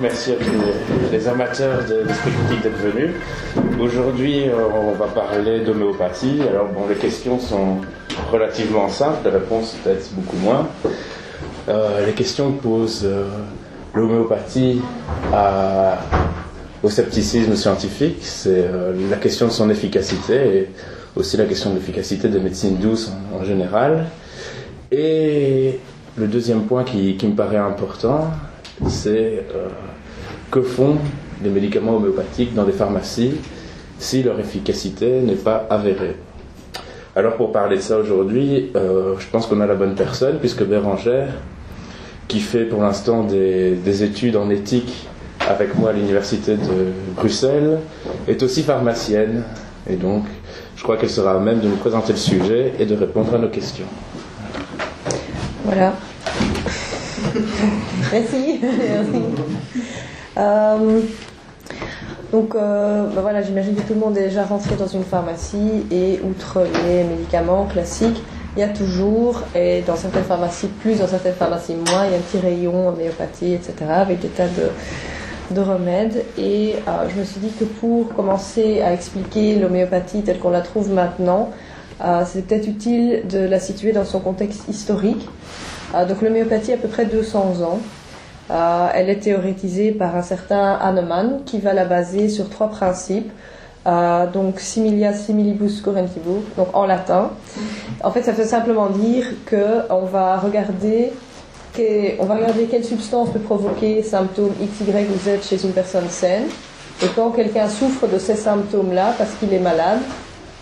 merci à tous les, amateurs d'esprit critique d'être venus. Aujourd'hui, euh, on va parler d'homéopathie. Alors, bon, les questions sont relativement simples, les réponses peut-être beaucoup moins. Euh, les questions posent euh, l'homéopathie au scepticisme scientifique, c'est la question de son efficacité et aussi la question de l'efficacité des médecines douces en, général. Et le deuxième point qui, me paraît important, c'est que font les médicaments homéopathiques dans des pharmacies si leur efficacité n'est pas avérée? Alors pour parler de ça aujourd'hui, euh, je pense qu'on a la bonne personne, puisque Bérangère, qui fait pour l'instant des, études en éthique avec moi à l'université de Bruxelles, est aussi pharmacienne. Et donc, je crois qu'elle sera à même de nous présenter le sujet et de répondre à nos questions. Voilà. Merci. Merci. Euh, donc euh, ben voilà, j'imagine que tout le monde est déjà rentré dans une pharmacie et outre les médicaments classiques, il y a toujours, et dans certaines pharmacies plus, dans certaines pharmacies moins, il y a un petit rayon homéopathie, etc., avec des tas de, de remèdes. Et euh, je me suis dit que pour commencer à expliquer l'homéopathie telle qu'on la trouve maintenant, c'est peut-être utile de la situer dans son contexte historique. donc l'homéopathie a à peu près 200 ans. Euh, elle est théorétisée par un certain Hahnemann qui va la baser sur trois principes. Euh, donc similia similibus currentibus, donc en latin. En fait, ça veut simplement dire que on va regarder on va regarder quelle substance peut provoquer symptômes X, Y ou Z chez une personne saine. Et quand quelqu'un souffre de ces symptômes-là parce qu'il est malade,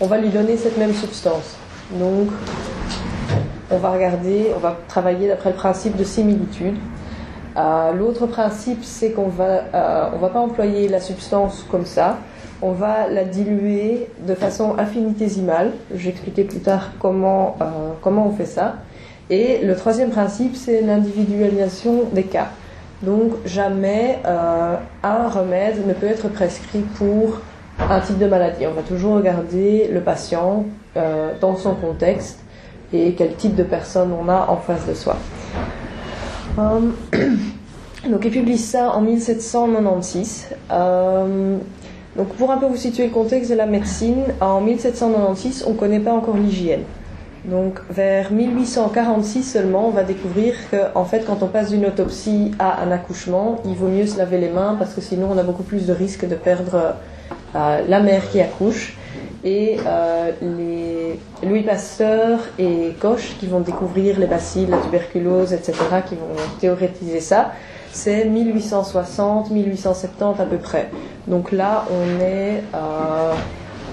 on va lui donner cette même substance. Donc, on va regarder, on va travailler d'après le principe de similitude. Euh, l'autre principe, c'est qu'on va, euh, va pas employer la substance comme ça. On va la diluer de façon infinitésimale. J'expliquerai plus tard comment, euh, comment on fait ça. Et le troisième principe, c'est l'individualisation des cas. Donc jamais un remède ne peut être prescrit pour un type de maladie. On va toujours regarder le patient dans son contexte et quel type de personne on a en face de soi. Euh, donc il publie ça en 1796. Euh, donc pour un peu vous situer le contexte de la médecine, en 1796 on ne connaît pas encore l'hygiène. Donc vers 1846 seulement, on va découvrir que en fait, quand on passe d'une autopsie à un accouchement, il vaut mieux se laver les mains parce que sinon on a beaucoup plus de risques de perdre euh, la mère qui accouche. Et les Louis Pasteur et Koch qui vont découvrir les bacilles, la tuberculose, etc., qui vont théorétiser ça, c'est 1860, 1870 à peu près. Donc là, on est, euh,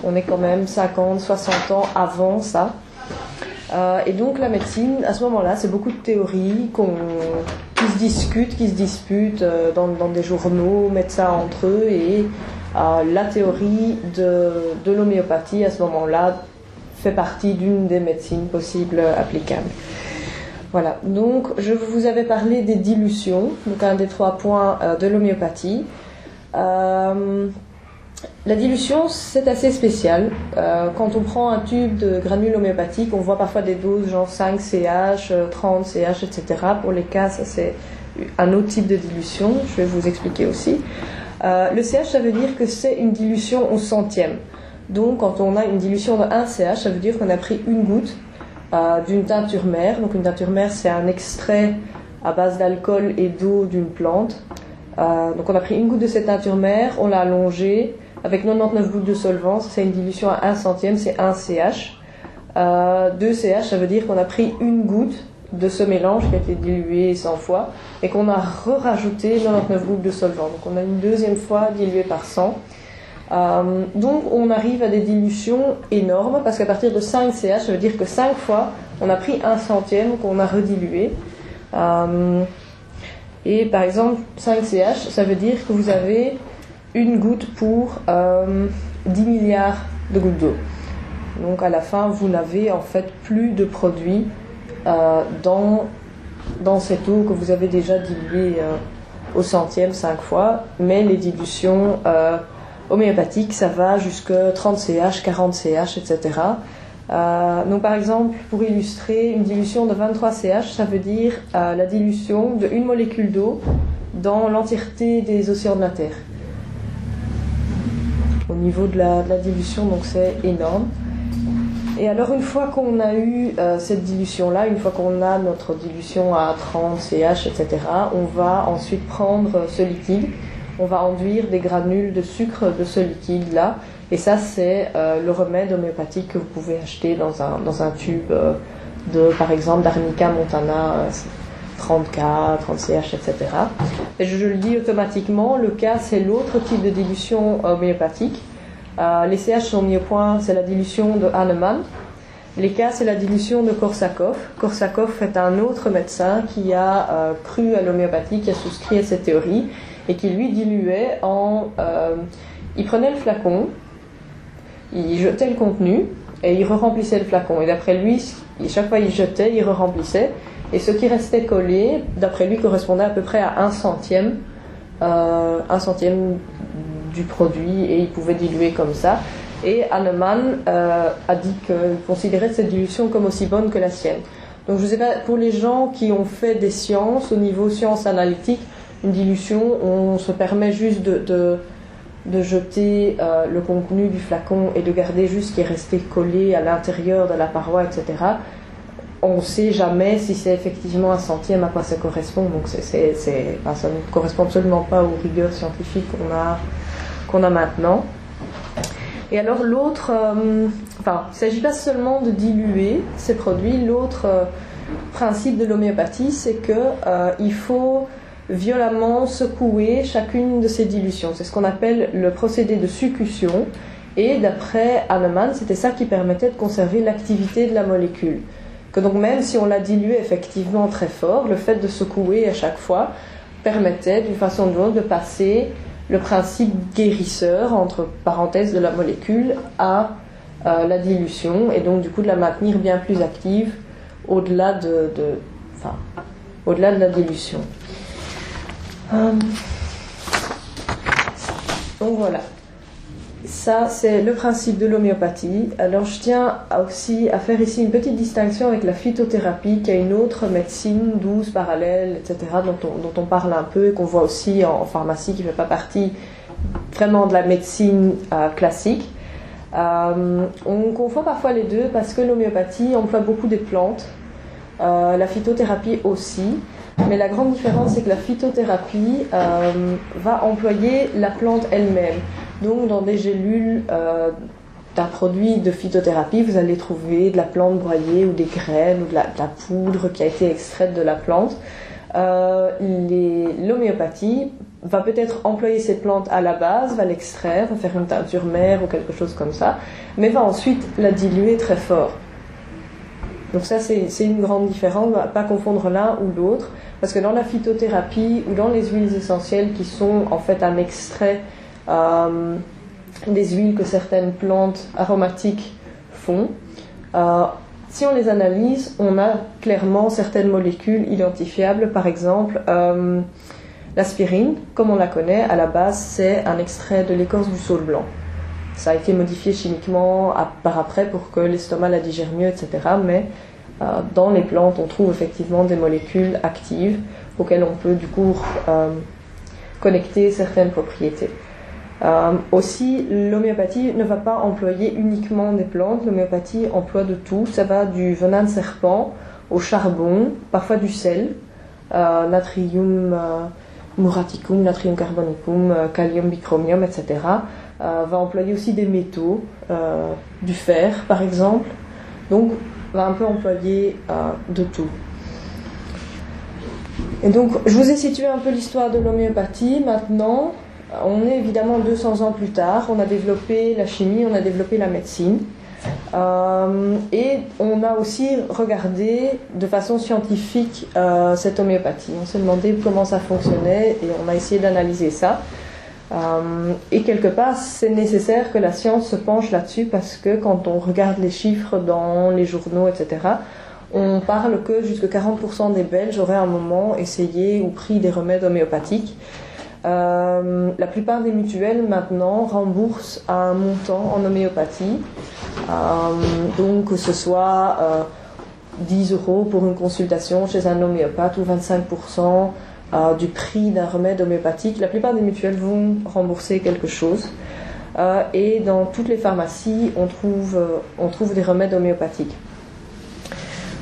on est quand même 50, 60 ans avant ça. Euh, et donc la médecine, à ce moment-là, c'est beaucoup de théories qui se discutent, qui se disputent euh, dans, dans, des journaux, ça entre eux. Et la théorie de, de l'homéopathie, à ce moment-là, fait partie d'une des médecines possibles applicables. Voilà, donc je vous avais parlé des dilutions, donc un des trois points euh, de l'homéopathie. Euh, la dilution, c'est assez spécial. Euh, quand on prend un tube de granules homéopathiques, on voit parfois des doses genre 5 CH, 30 CH, etc. Pour les cas, ça c'est un autre type de dilution. Je vais vous expliquer aussi. Le CH, ça veut dire que c'est une dilution au centième. Donc, quand on a une dilution de 1 CH, ça veut dire qu'on a pris une goutte euh, d'une teinture mère. Donc, une teinture mère, c'est un extrait à base d'alcool et d'eau d'une plante. Euh, donc, on a pris une goutte de cette teinture mère, on l'a allongée avec 99 gouttes de solvant. C'est une dilution à 1 centième, c'est 1 CH. Euh, 2 CH, ça veut dire qu'on a pris une goutte de ce mélange qui a été dilué 100 fois et qu'on a re-rajouté 99 gouttes de solvant. Donc on a une deuxième fois dilué par 100. Euh, donc on arrive à des dilutions énormes parce qu'à partir de 5 CH, ça veut dire que 5 fois, on a pris un centième qu'on a redilué. Euh, et par exemple, 5 CH, ça veut dire que vous avez une goutte pour 10 euh, milliards de gouttes d'eau. Donc à la fin, vous n'avez en fait plus de produit dans, dans cette eau que vous avez déjà diluée au centième 5 fois, mais les dilutions euh, homéopathiques, ça va jusque 30 CH, 40 CH, etc. Euh, donc par exemple, pour illustrer, une dilution de 23 CH, ça veut dire euh, la dilution de une molécule d'eau dans l'entièreté des océans de la Terre. Au niveau de la, de la dilution, donc c'est énorme. Et alors une fois qu'on a eu euh, cette dilution-là, une fois qu'on a notre dilution à 30 CH, etc., on va ensuite prendre ce liquide, on va enduire des granules de sucre de ce liquide-là, et ça c'est euh, le remède homéopathique que vous pouvez acheter dans un, dans un tube euh, de, par exemple, d'Arnica montana 30K, 30CH, etc. Et je, je le dis automatiquement, le K c'est l'autre type de dilution homéopathique. Euh, les CH sont mis au point, c'est la dilution de Hahnemann. Les K, c'est la dilution de Korsakov. Korsakov est un autre médecin qui a euh, cru à l'homéopathie, qui a souscrit à cette théorie et qui lui diluait en. Euh, il prenait le flacon, il jetait le contenu et il re-remplissait le flacon. Et d'après lui, chaque fois il jetait, il re-remplissait. Et ce qui restait collé, d'après lui, correspondait à peu près à un centième, un centième du produit et il pouvait diluer comme ça. Et Hahnemann euh, a dit qu'il considérait cette dilution comme aussi bonne que la sienne. Donc je sais pas, pour les gens qui ont fait des sciences, au niveau sciences analytiques, une dilution, on se permet juste de, de, de jeter euh, le contenu du flacon et de garder juste ce qui est resté collé à l'intérieur de la paroi, etc. On ne sait jamais si c'est effectivement un centième à quoi ça correspond, donc ça ne correspond absolument pas aux rigueurs scientifiques qu'on a qu'on a maintenant. Et alors l'autre, euh, enfin, il ne s'agit pas seulement de diluer ces produits, l'autre euh, principe de l'homéopathie, c'est que euh, faut violemment secouer chacune de ces dilutions. C'est ce qu'on appelle le procédé de succution. Et d'après Hahnemann, c'était ça qui permettait de conserver l'activité de la molécule. Que donc même si on la diluait effectivement très fort, le fait de secouer à chaque fois permettait d'une façon ou d'une autre de passer le principe guérisseur, entre parenthèses, de la molécule à euh, la dilution et donc du coup de la maintenir bien plus active au-delà de, enfin, au-delà de la dilution. Euh, donc voilà. Ça, c'est le principe de l'homéopathie. Alors, je tiens aussi à faire ici une petite distinction avec la phytothérapie, qui est une autre médecine douce, parallèle, etc., dont on, parle un peu et qu'on voit aussi en, pharmacie, qui ne fait pas partie vraiment de la médecine euh, classique. Euh, on confond parfois les deux parce que l'homéopathie emploie beaucoup des plantes, euh, la phytothérapie aussi. Mais la grande différence, c'est que la phytothérapie va employer la plante elle-même. Donc dans des gélules euh, d'un produit de phytothérapie, vous allez trouver de la plante broyée ou des graines ou de la, poudre qui a été extraite de la plante. Euh, l'homéopathie va peut-être employer cette plante à la base, va l'extraire, va faire une teinture mère ou quelque chose comme ça, mais va ensuite la diluer très fort. Donc ça, c'est une grande différence, ne pas confondre l'un ou l'autre, parce que dans la phytothérapie ou dans les huiles essentielles qui sont en fait un extrait euh, des huiles que certaines plantes aromatiques font. Euh, si on les analyse, on a clairement certaines molécules identifiables. Par exemple, euh, l'aspirine, comme on la connaît, à la base, c'est un extrait de l'écorce du saule blanc. Ça a été modifié chimiquement par après pour que l'estomac la digère mieux, etc. Mais dans les plantes, on trouve effectivement des molécules actives auxquelles on peut du coup connecter certaines propriétés. Euh, aussi, l'homéopathie ne va pas employer uniquement des plantes, l'homéopathie emploie de tout. Ça va du venin de serpent au charbon, parfois du sel, euh, natrium euh, muraticum, natrium carbonicum, kalium bicromium, etc. va employer aussi des métaux, du fer par exemple. Donc, va un peu employer de tout. Et donc, je vous ai situé un peu l'histoire de l'homéopathie. Maintenant, on est évidemment 200 ans plus tard, on a développé la chimie, on a développé la médecine. Euh, et on a aussi regardé de façon scientifique euh, cette homéopathie. On s'est demandé comment ça fonctionnait et on a essayé d'analyser ça. Euh, et quelque part, c'est nécessaire que la science se penche là-dessus parce que quand on regarde les chiffres dans les journaux, etc., on parle que jusqu'à 40% des Belges auraient à un moment essayé ou pris des remèdes homéopathiques. Euh, la plupart des mutuelles maintenant remboursent un montant en homéopathie. Euh, donc que ce soit 10 euros pour une consultation chez un homéopathe ou 25% du prix d'un remède homéopathique. La plupart des mutuelles vont rembourser quelque chose. Euh, et dans toutes les pharmacies, on trouve, euh, on trouve des remèdes homéopathiques.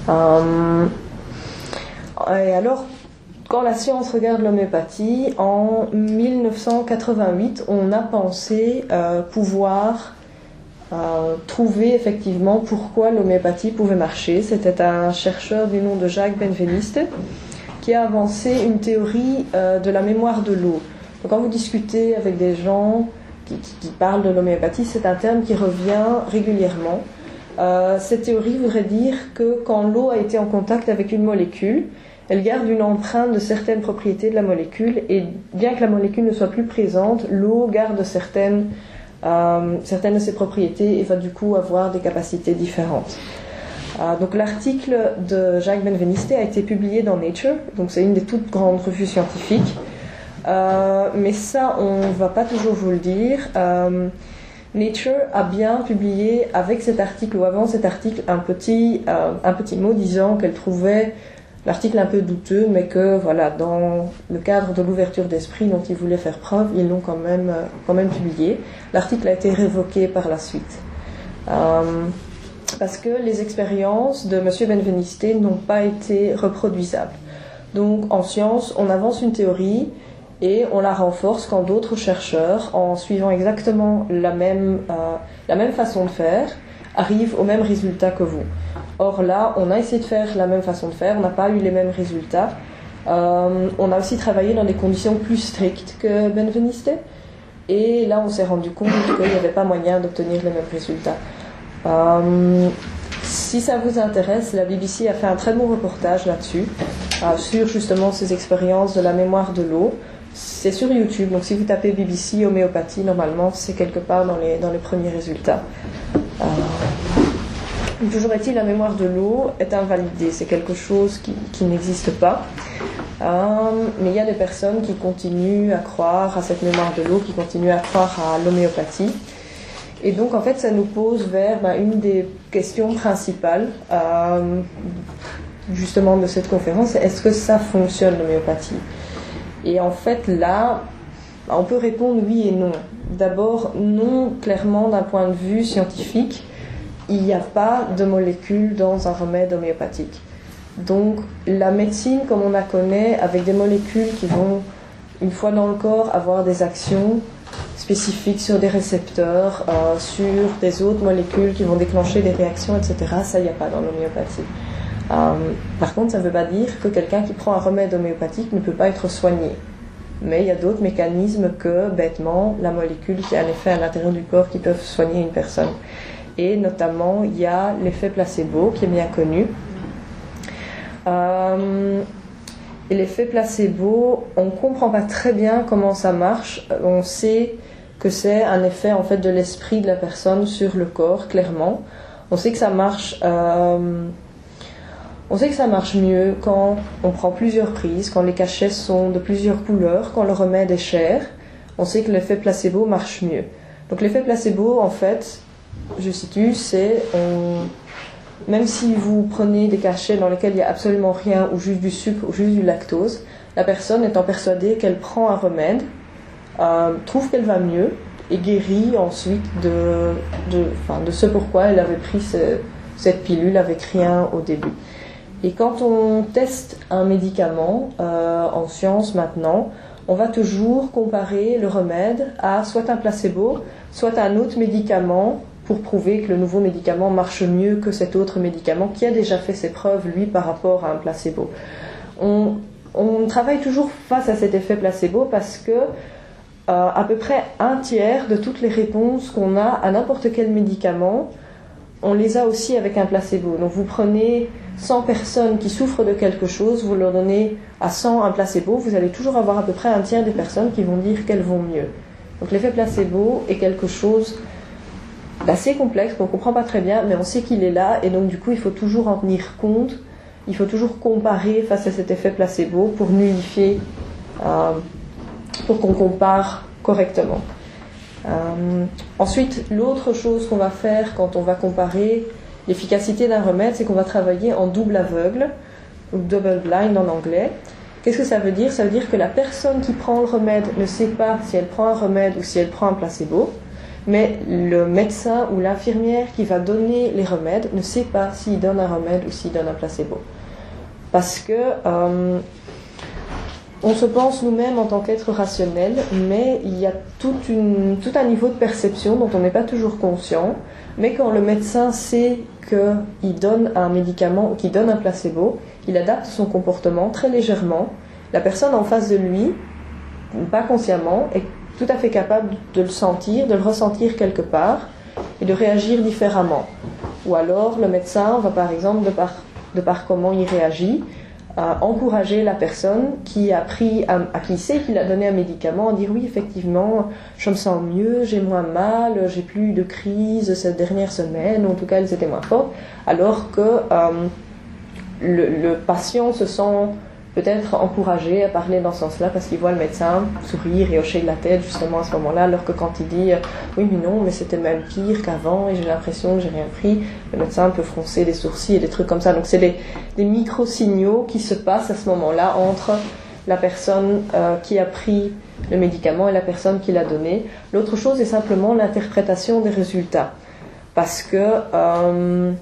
Euh, et alors, quand la science regarde l'homéopathie, en 1988, on a pensé pouvoir trouver effectivement pourquoi l'homéopathie pouvait marcher. C'était un chercheur du nom de Jacques Benveniste qui a avancé une théorie de la mémoire de l'eau. quand vous discutez avec des gens qui, parle de l'homéopathie, c'est un terme qui revient régulièrement. Euh, cette théorie voudrait dire que quand l'eau a été en contact avec une molécule, elle garde une empreinte de certaines propriétés de la molécule et bien que la molécule ne soit plus présente, l'eau garde certaines, euh, de ses propriétés et va du coup avoir des capacités différentes. Euh, donc l'article de Jacques Benveniste a été publié dans Nature, donc c'est une des toutes grandes revues scientifiques. Euh, mais ça, on ne va pas toujours vous le dire. Nature a bien publié avec cet article ou avant cet article un petit mot disant qu'elle trouvait l'article un peu douteux, mais que voilà, dans le cadre de l'ouverture d'esprit dont ils voulaient faire preuve, ils l'ont quand même, quand même publié. L'article a été révoqué par la suite. parce que les expériences de M. Benveniste n'ont pas été reproduisables. Donc en science, on avance une théorie, et on la renforce quand d'autres chercheurs, en suivant exactement la même, euh, la même façon de faire, arrivent au même résultat que vous. Or là, on a essayé de faire la même façon de faire, on n'a pas eu les mêmes résultats. Euh, on a aussi travaillé dans des conditions plus strictes que Benveniste, et là on s'est rendu compte qu'il n'y avait pas moyen d'obtenir les mêmes résultats. Euh, si ça vous intéresse, la BBC a fait un très bon reportage là-dessus, sur justement ces expériences de la mémoire de l'eau. C'est sur YouTube, donc si vous tapez BBC homéopathie, normalement c'est quelque part dans les, dans les premiers résultats. Euh, toujours est-il, la mémoire de l'eau est invalidée, c'est quelque chose qui, n'existe pas. Euh, mais il y a des personnes qui continuent à croire à cette mémoire de l'eau, qui continuent à croire à l'homéopathie. Et donc en fait ça nous pose vers ben, une des questions principales euh, justement de cette conférence, est-ce que ça fonctionne l'homéopathie? Et en fait, là, on peut répondre oui et non. D'abord, non, clairement, d'un point de vue scientifique, il n'y a pas de molécules dans un remède homéopathique. Donc, la médecine, comme on la connaît, avec des molécules qui vont, une fois dans le corps, avoir des actions spécifiques sur des récepteurs, euh, sur des autres molécules qui vont déclencher des réactions, etc., ça, n'y a pas dans l'homéopathie. Euh, par contre, ça ne veut pas dire que quelqu'un qui prend un remède homéopathique ne peut pas être soigné. Mais il y a d'autres mécanismes que, bêtement, la molécule qui a un effet à l'intérieur du corps qui peuvent soigner une personne. Et notamment, il y a l'effet placebo qui est bien connu. Euh, et l'effet placebo, on ne comprend pas très bien comment ça marche. On sait que c'est un effet en fait de l'esprit de la personne sur le corps, clairement. On sait que ça marche. Euh, on sait que ça marche mieux quand on prend plusieurs prises, quand les cachets sont de plusieurs couleurs, quand le remède est cher. On sait que l'effet placebo marche mieux. Donc l'effet placebo, en fait, je situe, c'est même si vous prenez des cachets dans lesquels il n'y a absolument rien, ou juste du sucre, ou juste du lactose, la personne étant persuadée qu'elle prend un remède, euh, trouve qu'elle va mieux et guérit ensuite de ce pourquoi elle avait pris cette pilule avec rien au début. Et quand on teste un médicament euh, en science maintenant, on va toujours comparer le remède à soit un placebo, soit un autre médicament pour prouver que le nouveau médicament marche mieux que cet autre médicament qui a déjà fait ses preuves, lui, par rapport à un placebo. On, travaille toujours face à cet effet placebo parce que euh, à peu près un tiers de toutes les réponses qu'on a à n'importe quel médicament, on les a aussi avec un placebo. Donc vous prenez 100 personnes qui souffrent de quelque chose, vous leur donnez à 100 un placebo, vous allez toujours avoir à peu près un tiers des personnes qui vont dire qu'elles vont mieux. Donc l'effet placebo est quelque chose d'assez complexe qu'on ne comprend pas très bien, mais on sait qu'il est là, et donc du coup il faut toujours en tenir compte, il faut toujours comparer face à cet effet placebo pour nullifier, euh, pour qu'on compare correctement. Euh, ensuite, l'autre chose qu'on va faire quand on va comparer l'efficacité d'un remède, c'est qu'on va travailler en double aveugle, ou double blind en anglais. Qu'est-ce que ça veut dire? Ça veut dire que la personne qui prend le remède ne sait pas si elle prend un remède ou si elle prend un placebo, mais le médecin ou l'infirmière qui va donner les remèdes ne sait pas s'il donne un remède ou s'il donne un placebo. Parce que euh, on se pense nous-mêmes en tant qu'être rationnel, mais il y a tout un niveau de perception dont on n'est pas toujours conscient. Mais quand le médecin sait qu'il donne un médicament ou qu'il donne un placebo, il adapte son comportement très légèrement. La personne en face de lui, pas consciemment, est tout à fait capable de le sentir, de le ressentir quelque part et de réagir différemment. Ou alors le médecin va par exemple, de par, de par comment il réagit, encourager la personne qui a pris, à, qui sait qu'il a donné un médicament, à dire oui, effectivement, je me sens mieux, j'ai moins mal, j'ai plus de crise cette dernière semaine, en tout cas, elles étaient moins fortes, alors que euh, le, patient se sent peut-être encouragé à parler dans ce sens-là parce qu'il voit le médecin sourire et hocher de la tête justement à ce moment-là, alors que quand il dit oui mais non mais c'était même pire qu'avant et j'ai l'impression que j'ai rien pris, le médecin peut froncer les sourcils et des trucs comme ça. Donc c'est des, des micro-signaux qui se passent à ce moment-là entre la personne euh, qui a pris le médicament et la personne qui l'a donné. L'autre chose est simplement l'interprétation des résultats. Parce que euh,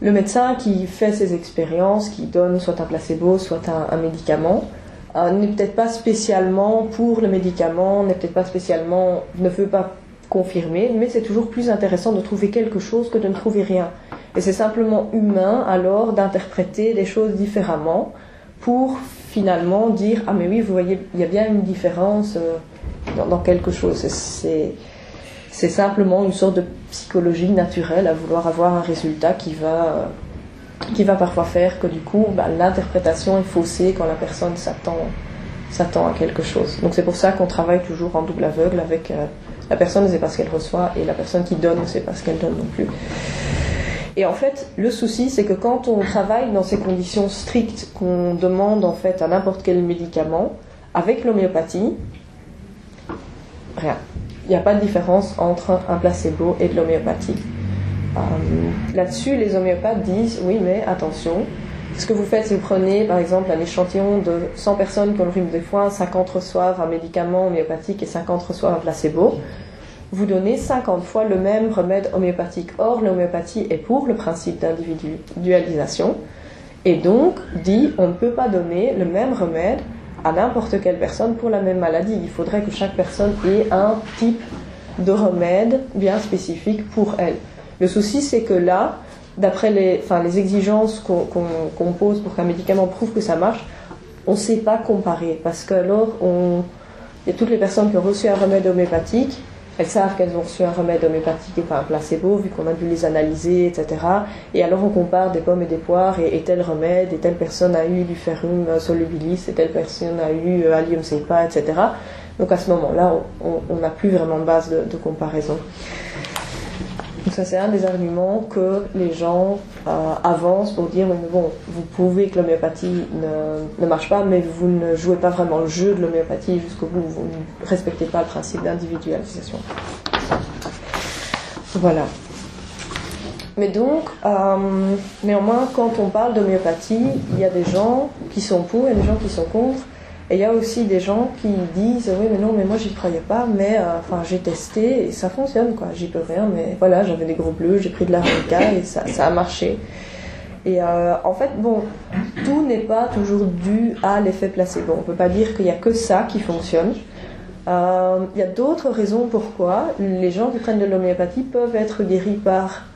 le médecin qui fait ses expériences, qui donne soit un placebo, soit un, médicament, euh, n'est peut-être pas spécialement pour le médicament, n'est peut-être pas spécialement, ne veut pas confirmer, mais c'est toujours plus intéressant de trouver quelque chose que de ne trouver rien. Et c'est simplement humain alors d'interpréter les choses différemment pour finalement dire ah mais oui vous voyez il y a bien une différence euh, dans, dans, quelque chose. C'est c'est simplement une sorte de psychologie naturelle à vouloir avoir un résultat qui va, qui va parfois faire que du coup bah, l'interprétation est faussée quand la personne s'attend, s'attend à quelque chose. Donc c'est pour ça qu'on travaille toujours en double aveugle avec euh, la personne ne sait pas ce qu'elle reçoit et la personne qui donne ne sait pas ce qu'elle donne non plus. Et en fait, le souci, c'est que quand on travaille dans ces conditions strictes qu'on demande en fait à n'importe quel médicament, avec l'homéopathie, rien il n'y a pas de différence entre un placebo et de l'homéopathie. Euh, là-dessus, les homéopathes disent oui, mais attention, ce que vous faites, c'est vous prenez par exemple un échantillon de 100 personnes qui ont le rhume des foins, 50 reçoivent un médicament homéopathique et 50 reçoivent un placebo. Vous donnez 50 fois le même remède homéopathique. Or, l'homéopathie est pour le principe d'individualisation et donc dit on ne peut pas donner le même remède à n'importe quelle personne pour la même maladie. Il faudrait que chaque personne ait un type de remède bien spécifique pour elle. Le souci, c'est que là, d'après les, exigences qu'on pose pour qu'un médicament prouve que ça marche, on ne sait pas comparer. Parce que alors, on, il y a toutes les personnes qui ont reçu un remède homéopathique, elles savent qu'elles ont reçu un remède homéopathique et pas un placebo, vu qu'on a dû les analyser, etc. Et alors on compare des pommes et des poires, et, tel remède, et telle personne a eu du ferrum solubilis, et telle personne a eu euh, allium cepa, etc. Donc à ce moment-là, on n'a plus vraiment de base de comparaison. Donc ça c'est un des arguments que les gens euh, avancent pour dire bon, vous pouvez que l'homéopathie ne, ne, marche pas, mais vous ne jouez pas vraiment le jeu de l'homéopathie jusqu'au bout, vous ne respectez pas le principe d'individualisation. Voilà. Mais donc, euh, néanmoins, quand on parle d'homéopathie, il y a des gens qui sont pour et des gens qui sont contre. Et il y a aussi des gens qui disent oui mais non mais moi j'y croyais pas mais euh, enfin j'ai testé et ça fonctionne quoi. J'y peux rien mais voilà j'avais des gros bleus j'ai pris de la RK et ça, ça, a marché. Et euh, en fait bon tout n'est pas toujours dû à l'effet placebo. On peut pas dire qu'il y a que ça qui fonctionne. Euh, il y a d'autres raisons pourquoi les gens qui prennent de l'homéopathie peuvent être guéris par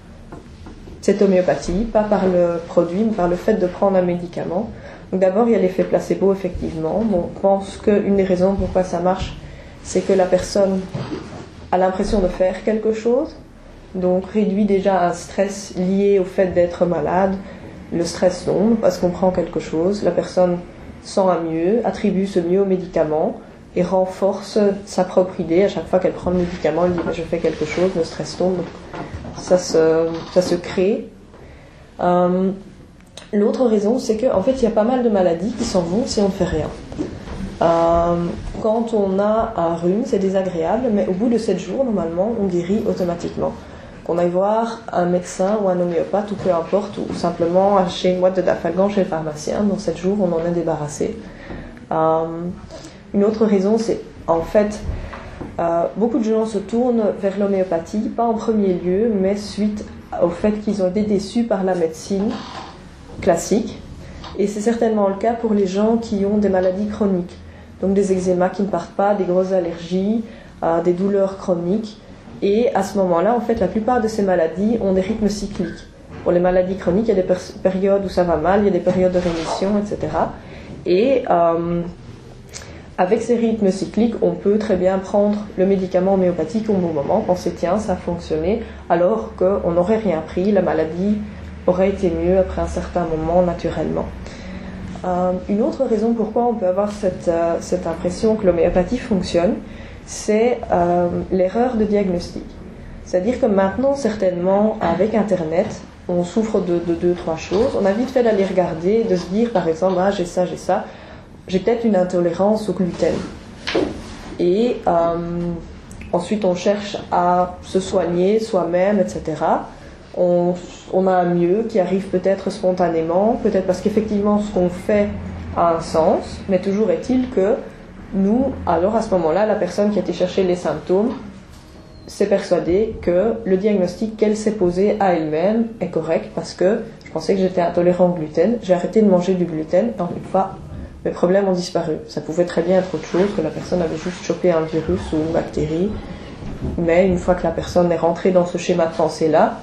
cette homéopathie pas par le produit mais par le fait de prendre un médicament d'abord, il y a l'effet placebo, effectivement. On pense qu'une des raisons pourquoi ça marche, c'est que la personne a l'impression de faire quelque chose, donc réduit déjà un stress lié au fait d'être malade. Le stress tombe parce qu'on prend quelque chose, la personne sent un mieux, attribue ce mieux au médicament, et renforce sa propre idée. À chaque fois qu'elle prend le médicament, elle dit je fais quelque chose, le stress tombe. ça se, ça se crée. Euh, l'autre raison, c'est qu'en fait, il y a pas mal de maladies qui s'en vont si on ne fait rien. Euh, quand on a un rhume, c'est désagréable, mais au bout de 7 jours, normalement, on guérit automatiquement. Qu'on aille voir un médecin ou un homéopathe ou peu importe, ou simplement acheter une boîte de dafalgan chez le pharmacien, dans 7 jours, on en est débarrassé. Euh, une autre raison, c'est en fait, euh, beaucoup de gens se tournent vers l'homéopathie, pas en premier lieu, mais suite au fait qu'ils ont été déçus par la médecine classique. Et c'est certainement le cas pour les gens qui ont des maladies chroniques, donc des eczémas qui ne partent pas, des grosses allergies, euh, des douleurs chroniques. Et à ce moment-là, en fait, la plupart de ces maladies ont des rythmes cycliques. Pour les maladies chroniques, il y a des périodes où ça va mal, il y a des périodes de rémission, etc. Et euh, avec ces rythmes cycliques, on peut très bien prendre le médicament homéopathique au bon moment, c'est tiens, ça a fonctionné, alors qu'on n'aurait rien pris, la maladie aurait été mieux après un certain moment naturellement. Euh, une autre raison pourquoi on peut avoir cette, euh, cette impression que l'homéopathie fonctionne, c'est euh, l'erreur de diagnostic. C'est-à-dire que maintenant, certainement, avec Internet, on souffre de, de, deux, trois choses. On a vite fait d'aller regarder, de se dire, par exemple, ah, j'ai ça, j'ai ça j'ai peut-être une intolérance au gluten. Et ensuite, on cherche à se soigner soi-même, etc. On, a un mieux qui arrive peut-être spontanément, peut-être parce qu'effectivement, ce qu'on fait a un sens, mais toujours est-il que nous, alors à ce moment-là, la personne qui a été chercher les symptômes s'est persuadée que le diagnostic qu'elle s'est posé à elle-même est correct parce que je pensais que j'étais intolérant au gluten, j'ai arrêté de manger du gluten, et une fois, les problèmes ont disparu. Ça pouvait très bien être autre chose, que la personne avait juste chopé un virus ou une bactérie. Mais une fois que la personne est rentrée dans ce schéma de pensée-là,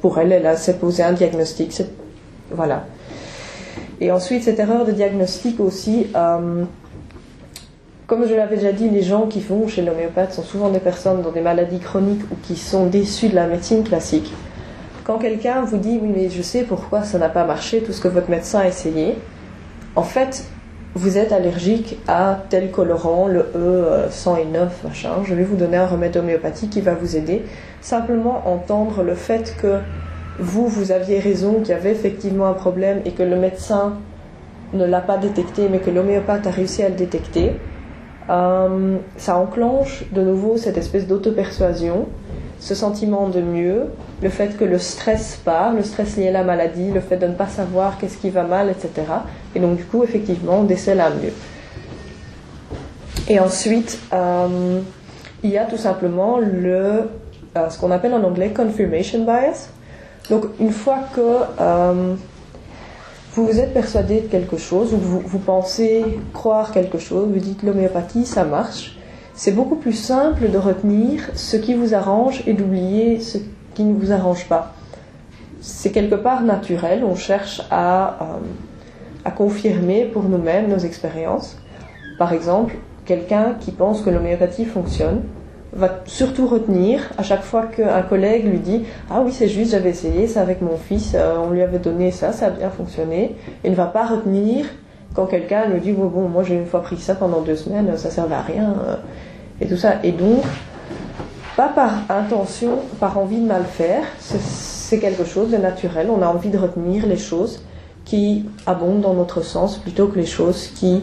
pour elle, elle s'est posé un diagnostic. Voilà. Et ensuite, cette erreur de diagnostic aussi, euh, comme je l'avais déjà dit, les gens qui vont chez l'homéopathe sont souvent des personnes dans des maladies chroniques ou qui sont déçus de la médecine classique. Quand quelqu'un vous dit oui mais je sais pourquoi ça n'a pas marché, tout ce que votre médecin a essayé, en fait, vous êtes allergique à tel colorant, le E 109, machin, je vais vous donner un remède homéopathique qui va vous aider. Simplement entendre le fait que vous, vous aviez raison, qu'il y avait effectivement un problème et que le médecin ne l'a pas détecté, mais que l'homéopathe a réussi à le détecter, euh, ça enclenche de nouveau cette espèce d'auto-persuasion ce sentiment de mieux, le fait que le stress part, le stress lié à la maladie, le fait de ne pas savoir qu'est-ce qui va mal, etc. Et donc du coup, effectivement, on décèle un mieux. Et ensuite, euh, il y a tout simplement le, euh, ce qu'on appelle en anglais confirmation bias. Donc une fois que euh, vous vous êtes persuadé de quelque chose, ou vous, vous pensez croire quelque chose, vous dites l'homéopathie, ça marche, c'est beaucoup plus simple de retenir ce qui vous arrange et d'oublier ce qui ne vous arrange pas. C'est quelque part naturel, on cherche à, à confirmer pour nous-mêmes nos expériences. Par exemple, quelqu'un qui pense que l'homéopathie fonctionne va surtout retenir à chaque fois qu'un collègue lui dit Ah oui, c'est juste, j'avais essayé ça avec mon fils, euh, on lui avait donné ça, ça a bien fonctionné, et ne va pas retenir quand quelqu'un lui dit Bon, moi j'ai une fois pris ça pendant deux semaines, ça servait à rien. Euh, et tout ça. Et donc, pas par intention, par envie de mal faire, c'est quelque chose de naturel. On a envie de retenir les choses qui abondent dans notre sens plutôt que les choses qui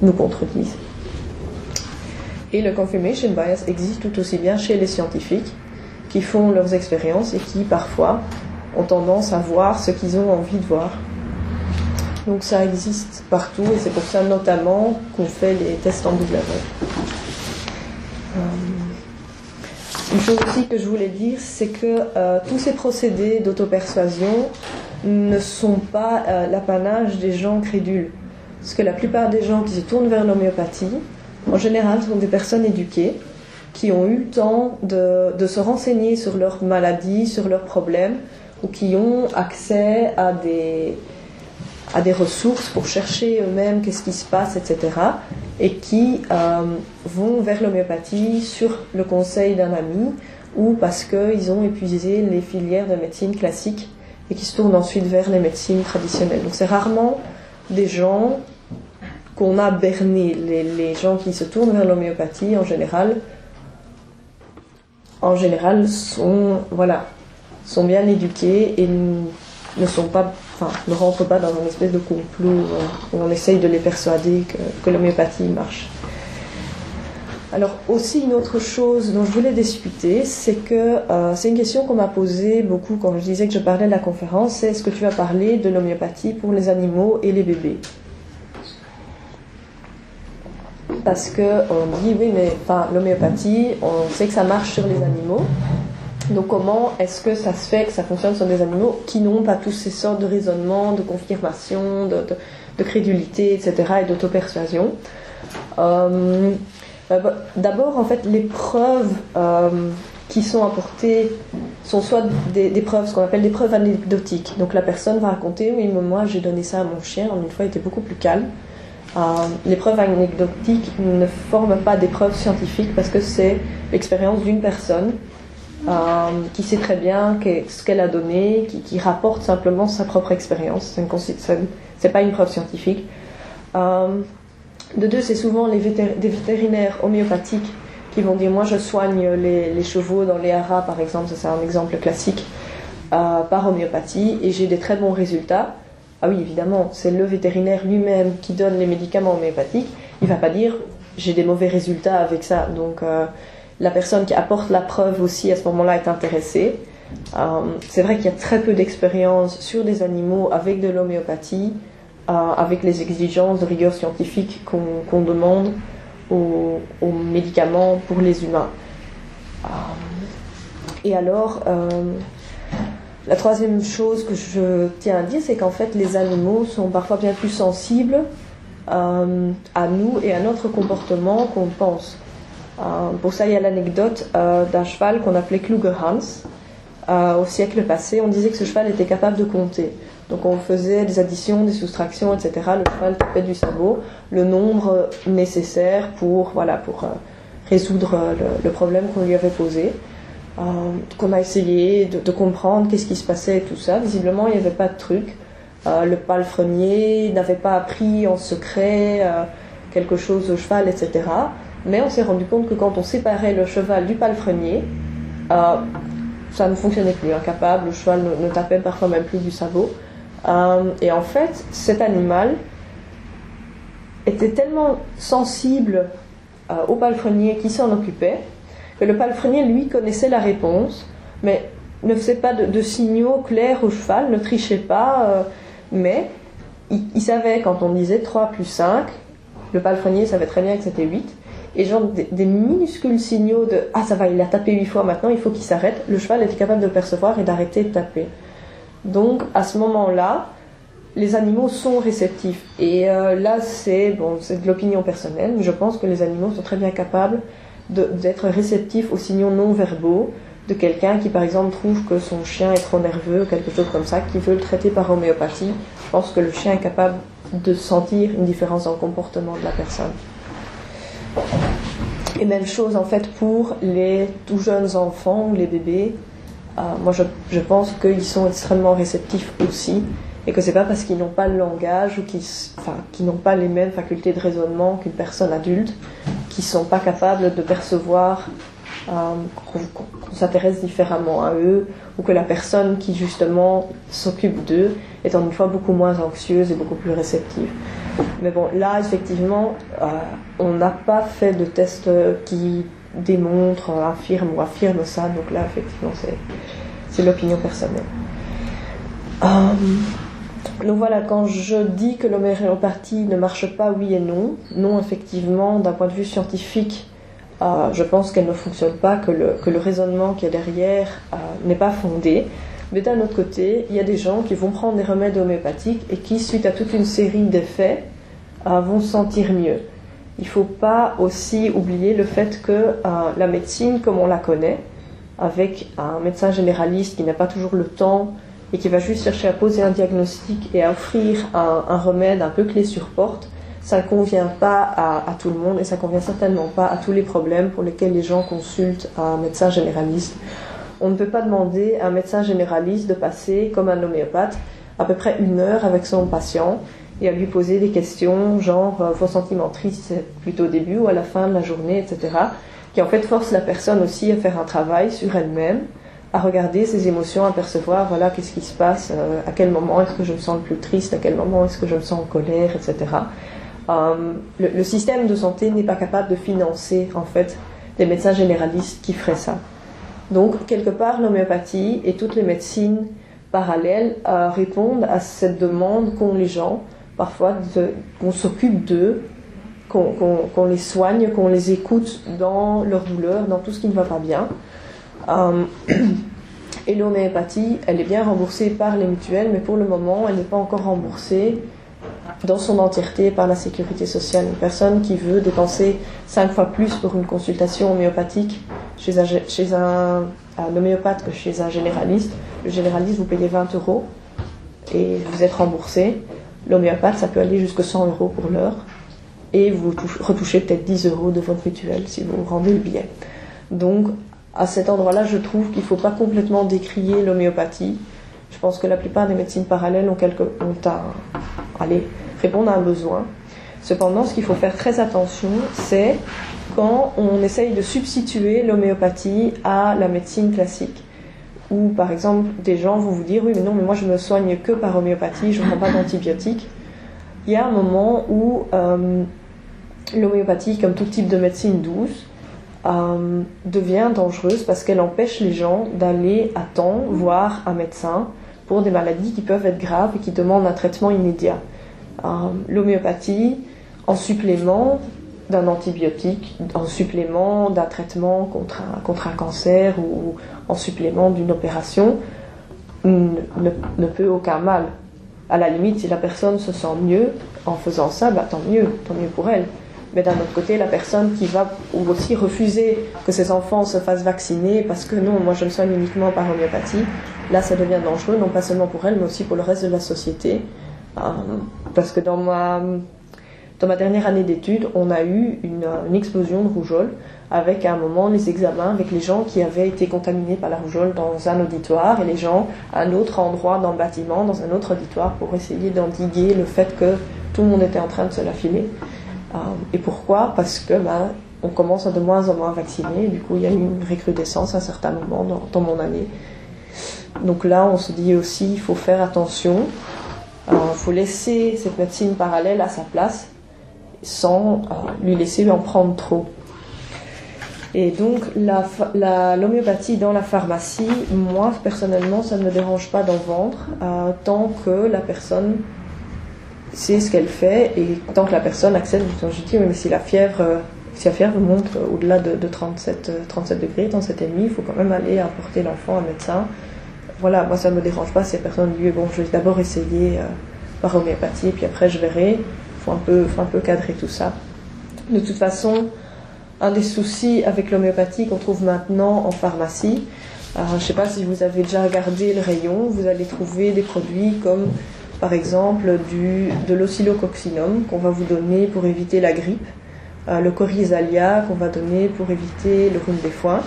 nous contredisent. Et le confirmation bias existe tout aussi bien chez les scientifiques qui font leurs expériences et qui parfois ont tendance à voir ce qu'ils ont envie de voir. Donc ça existe partout et c'est pour ça notamment qu'on fait les tests en double euh, une chose aussi que je voulais dire, c'est que euh, tous ces procédés d'auto-persuasion ne sont pas euh, l'apanage des gens crédules. Parce que la plupart des gens qui se tournent vers l'homéopathie, en général, sont des personnes éduquées qui ont eu le temps de, se renseigner sur leurs maladies, sur leurs problèmes, ou qui ont accès à des, à des ressources pour chercher eux-mêmes qu'est-ce qui se passe, etc. Et qui euh, vont vers l'homéopathie sur le conseil d'un ami ou parce qu'ils ont épuisé les filières de médecine classique et qui se tournent ensuite vers les médecines traditionnelles. Donc c'est rarement des gens qu'on a berné. Les, gens qui se tournent vers l'homéopathie, en général, en général sont, voilà, sont bien éduqués et ne sont pas, enfin, ne rentrent pas dans une espèce de complot où on essaye de les persuader que l'homéopathie marche. Alors aussi une autre chose dont je voulais discuter, c'est que euh, c'est une question qu'on m'a posée beaucoup quand je disais que je parlais de la conférence, c'est est-ce que tu vas parler de l'homéopathie pour les animaux et les bébés? Parce que on dit oui mais enfin, l'homéopathie, on sait que ça marche sur les animaux. Donc comment est-ce que ça se fait que ça fonctionne sur des animaux qui n'ont pas tous ces sortes de raisonnements, de confirmation, de, crédulité, etc. et d'auto-persuasion? Euh, d'abord, en fait, les preuves euh, qui sont apportées sont soit des, preuves, ce qu'on appelle des preuves anecdotiques. Donc la personne va raconter, oui, moi j'ai donné ça à mon chien, une fois il était beaucoup plus calme. Euh, les preuves anecdotiques ne forment pas des preuves scientifiques parce que c'est l'expérience d'une personne qui sait très bien ce qu'elle a donné, qui, rapporte simplement sa propre expérience. Ce n'est pas une preuve scientifique. De deux, c'est souvent les des vétérinaires homéopathiques qui vont dire Moi, je soigne les, chevaux dans les haras, par exemple, c'est un exemple classique, euh, par homéopathie, et j'ai des très bons résultats. Ah oui, évidemment, c'est le vétérinaire lui-même qui donne les médicaments homéopathiques. Il va pas dire J'ai des mauvais résultats avec ça. Donc, euh, la personne qui apporte la preuve aussi à ce moment-là est intéressée. Euh, c'est vrai qu'il y a très peu d'expérience sur des animaux avec de l'homéopathie. Euh, avec les exigences de rigueur scientifique qu'on demande aux, médicaments pour les humains. Euh, et alors, euh, la troisième chose que je tiens à dire, c'est qu'en fait, les animaux sont parfois bien plus sensibles à nous et à notre comportement qu'on pense. pour ça, il y a l'anecdote d'un cheval qu'on appelait Klugerhans. au siècle passé, on disait que ce cheval était capable de compter. Donc on faisait des additions, des soustractions, etc. Le cheval tapait du sabot le nombre nécessaire pour, voilà, pour euh, résoudre euh, le, problème qu'on lui avait posé. Euh, qu'on a essayé de, comprendre qu'est-ce qui se passait et tout ça. Visiblement, il n'y avait pas de truc. le palefrenier n'avait pas appris en secret quelque chose au cheval, etc. Mais on s'est rendu compte que quand on séparait le cheval du palefrenier, ça ne fonctionnait plus. Incapable, le cheval ne tapait parfois même plus du sabot. Euh, et en fait, cet animal était tellement sensible euh, au palefrenier qui s'en occupait que le palefrenier, lui, connaissait la réponse, mais ne faisait pas de, signaux clairs au cheval, ne trichait pas, euh, mais il, savait quand on disait 3 plus 5, le palefrenier savait très bien que c'était 8, et genre des, minuscules signaux de Ah, ça va, il a tapé 8 fois maintenant, il faut qu'il s'arrête, le cheval était capable de percevoir et d'arrêter de taper. Donc à ce moment-là, les animaux sont réceptifs. Et euh, là, c'est bon, c'est de l'opinion personnelle, mais je pense que les animaux sont très bien capables d'être réceptifs aux signaux non verbaux de quelqu'un qui, par exemple, trouve que son chien est trop nerveux, quelque chose comme ça, qui veut le traiter par homéopathie. Je pense que le chien est capable de sentir une différence dans le comportement de la personne. Et même chose en fait pour les tout jeunes enfants ou les bébés. Euh, moi, je, pense qu'ils sont extrêmement réceptifs aussi, et que c'est pas parce qu'ils n'ont pas le langage ou qu'ils n'ont pas les mêmes facultés de raisonnement qu'une personne adulte, qu'ils sont pas capables de percevoir euh, qu'on s'intéresse différemment à eux, ou que la personne qui justement s'occupe d'eux est en une fois beaucoup moins anxieuse et beaucoup plus réceptive. Mais bon, là, effectivement, euh, on n'a pas fait de test qui démontre, affirme ou affirme ça. Donc là, effectivement, c'est l'opinion personnelle. Euh, donc voilà, quand je dis que l'homéopathie ne marche pas, oui et non. Non, effectivement, d'un point de vue scientifique, euh, je pense qu'elle ne fonctionne pas, que le, que le raisonnement qui est derrière euh, n'est pas fondé. Mais d'un autre côté, il y a des gens qui vont prendre des remèdes homéopathiques et qui, suite à toute une série d'effets, vont se sentir mieux il ne faut pas aussi oublier le fait que euh, la médecine, comme on la connaît, avec un médecin généraliste qui n'a pas toujours le temps et qui va juste chercher à poser un diagnostic et à offrir un, remède un peu clé sur porte, ça ne convient pas à, tout le monde et ça ne convient certainement pas à tous les problèmes pour lesquels les gens consultent un médecin généraliste. On ne peut pas demander à un médecin généraliste de passer, comme un homéopathe, à peu près une heure avec son patient et à lui poser des questions genre euh, vos sentiments tristes plutôt au début ou à la fin de la journée, etc. Qui en fait force la personne aussi à faire un travail sur elle-même, à regarder ses émotions, à percevoir voilà qu'est-ce qui se passe, euh, à quel moment est-ce que je me sens le plus triste, à quel moment est-ce que je me sens en colère, etc. Euh, le, système de santé n'est pas capable de financer en fait des médecins généralistes qui feraient ça. Donc quelque part l'homéopathie et toutes les médecines parallèles répondent à cette demande qu'ont les gens parfois qu'on s'occupe d'eux, qu'on les soigne, qu'on les écoute dans leur douleur, dans tout ce qui ne va pas bien. Euh, et l'homéopathie, elle est bien remboursée par les mutuelles, mais pour le moment, elle n'est pas encore remboursée dans son entièreté par la sécurité sociale. Une personne qui veut dépenser 5 fois plus pour une consultation homéopathique chez un, un homéopathe que chez un généraliste, le généraliste, vous payez 20 euros et vous êtes remboursé. L'homéopathe, ça peut aller jusqu'à 100 euros pour l'heure. Et vous retouchez peut-être 10 euros de votre mutuelle si vous rendez le billet. Donc, à cet endroit-là, je trouve qu'il ne faut pas complètement décrier l'homéopathie. Je pense que la plupart des médecines parallèles ont, quelque, ont un, allez, répondre à un besoin. Cependant, ce qu'il faut faire très attention, c'est quand on essaye de substituer l'homéopathie à la médecine classique. Ou par exemple, des gens vont vous dire oui, mais non, mais moi je me soigne que par homéopathie, je ne prends pas d'antibiotiques. Il y a un moment où euh, l'homéopathie, comme tout type de médecine douce, euh, devient dangereuse parce qu'elle empêche les gens d'aller à temps voir un médecin pour des maladies qui peuvent être graves et qui demandent un traitement immédiat. Euh, l'homéopathie, en supplément d'un antibiotique, en supplément d'un traitement contre un, contre un cancer ou, en supplément d'une opération, ne, ne, peut aucun mal. À la limite, si la personne se sent mieux en faisant ça, bah, tant mieux, tant mieux pour elle. Mais d'un autre côté, la personne qui va aussi refuser que ses enfants se fassent vacciner parce que non, moi je me soigne uniquement par homéopathie, là ça devient dangereux, non pas seulement pour elle, mais aussi pour le reste de la société. Euh, parce que dans ma, dans ma dernière année d'études, on a eu une, une, explosion de rougeole avec à un moment les examens avec les gens qui avaient été contaminés par la rougeole dans un auditoire et les gens à un autre endroit dans le bâtiment, dans un autre auditoire pour essayer d'endiguer le fait que tout le monde était en train de se la filer. Euh, et pourquoi? Parce que ben, on commence à de moins en moins vacciner. Du coup, il y a eu une recrudescence à un certain moment dans, dans mon année. Donc là, on se dit aussi, il faut faire attention. Il euh, faut laisser cette médecine parallèle à sa place sans euh, lui laisser en prendre trop. Et donc l'homéopathie la, dans la pharmacie, moi personnellement, ça ne me dérange pas d'en vendre euh, tant que la personne sait ce qu'elle fait et tant que la personne accepte. Je dis, mais si la fièvre, euh, si la fièvre monte au-delà de, de, 37, 37 euh, degrés, 37,5, il faut quand même aller apporter l'enfant à un médecin. Voilà, moi ça ne me dérange pas si la personne dit, bon, je vais d'abord essayer par homéopathie et puis après je verrai. Faut un peu, faut un peu cadrer tout ça. De toute façon, un des soucis avec l'homéopathie qu'on trouve maintenant en pharmacie, alors, je ne sais pas si vous avez déjà regardé le rayon, vous allez trouver des produits comme par exemple du, de l'oscillococcinum qu'on va vous donner pour éviter la grippe, euh, le corizalia qu'on va donner pour éviter le rhume des foins.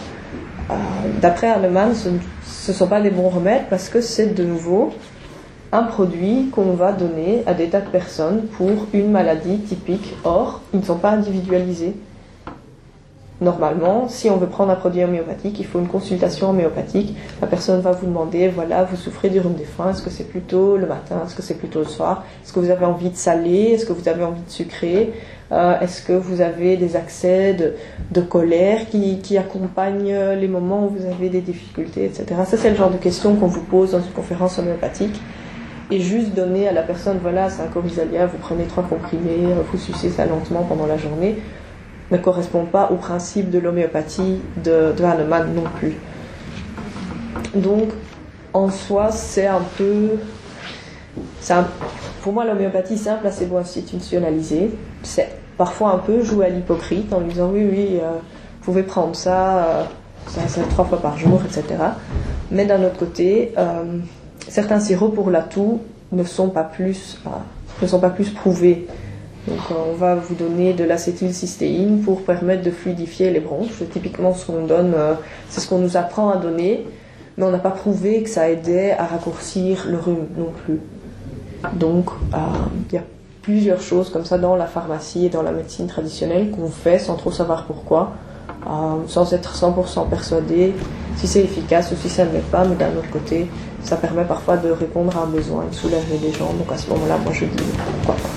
Euh, D'après Hahnemann, ce ne sont pas des bons remèdes parce que c'est de nouveau un produit qu'on va donner à des tas de personnes pour une maladie typique. Or, ils ne sont pas individualisés. Normalement, si on veut prendre un produit homéopathique, il faut une consultation homéopathique. La personne va vous demander, voilà, vous souffrez du rhume des foins, est-ce que c'est plutôt le matin, est-ce que c'est plutôt le soir, est-ce que vous avez envie de salé, est-ce que vous avez envie de sucré, euh, est-ce que vous avez des accès de, de colère qui, qui, accompagnent les moments où vous avez des difficultés, etc. Ça, c'est le genre de questions qu'on vous pose dans une conférence homéopathique. Et juste donner à la personne, voilà, c'est un corizalia, vous prenez trois comprimés, vous sucez ça lentement pendant la journée ne correspond pas au principe de l'homéopathie de, de Hahnemann non plus. Donc, en soi, c'est un peu. Pour moi, l'homéopathie, c'est un placebo institutionnalisé. C'est parfois un peu jouer à l'hypocrite en lui disant oui, oui, euh, vous pouvez prendre ça, euh, ça, ça, trois fois par jour, etc. Mais d'un autre côté, euh, certains sirops pour la toux ne sont pas plus, ne sont pas plus prouvés donc euh, on va vous donner de l'acétylcystéine pour permettre de fluidifier les bronches. Typiquement ce qu'on donne, euh, c'est ce qu'on nous apprend à donner, mais on n'a pas prouvé que ça aidait à raccourcir le rhume non plus. Donc il euh, n'y a plusieurs choses comme ça dans la pharmacie et dans la médecine traditionnelle qu'on fait sans trop savoir pourquoi, euh, sans être 100% persuadé si c'est efficace ou si ça ne l'est pas, mais d'un autre côté, ça permet parfois de répondre à un besoin, de soulager les gens. Donc à ce moment-là, moi je dis pourquoi pas.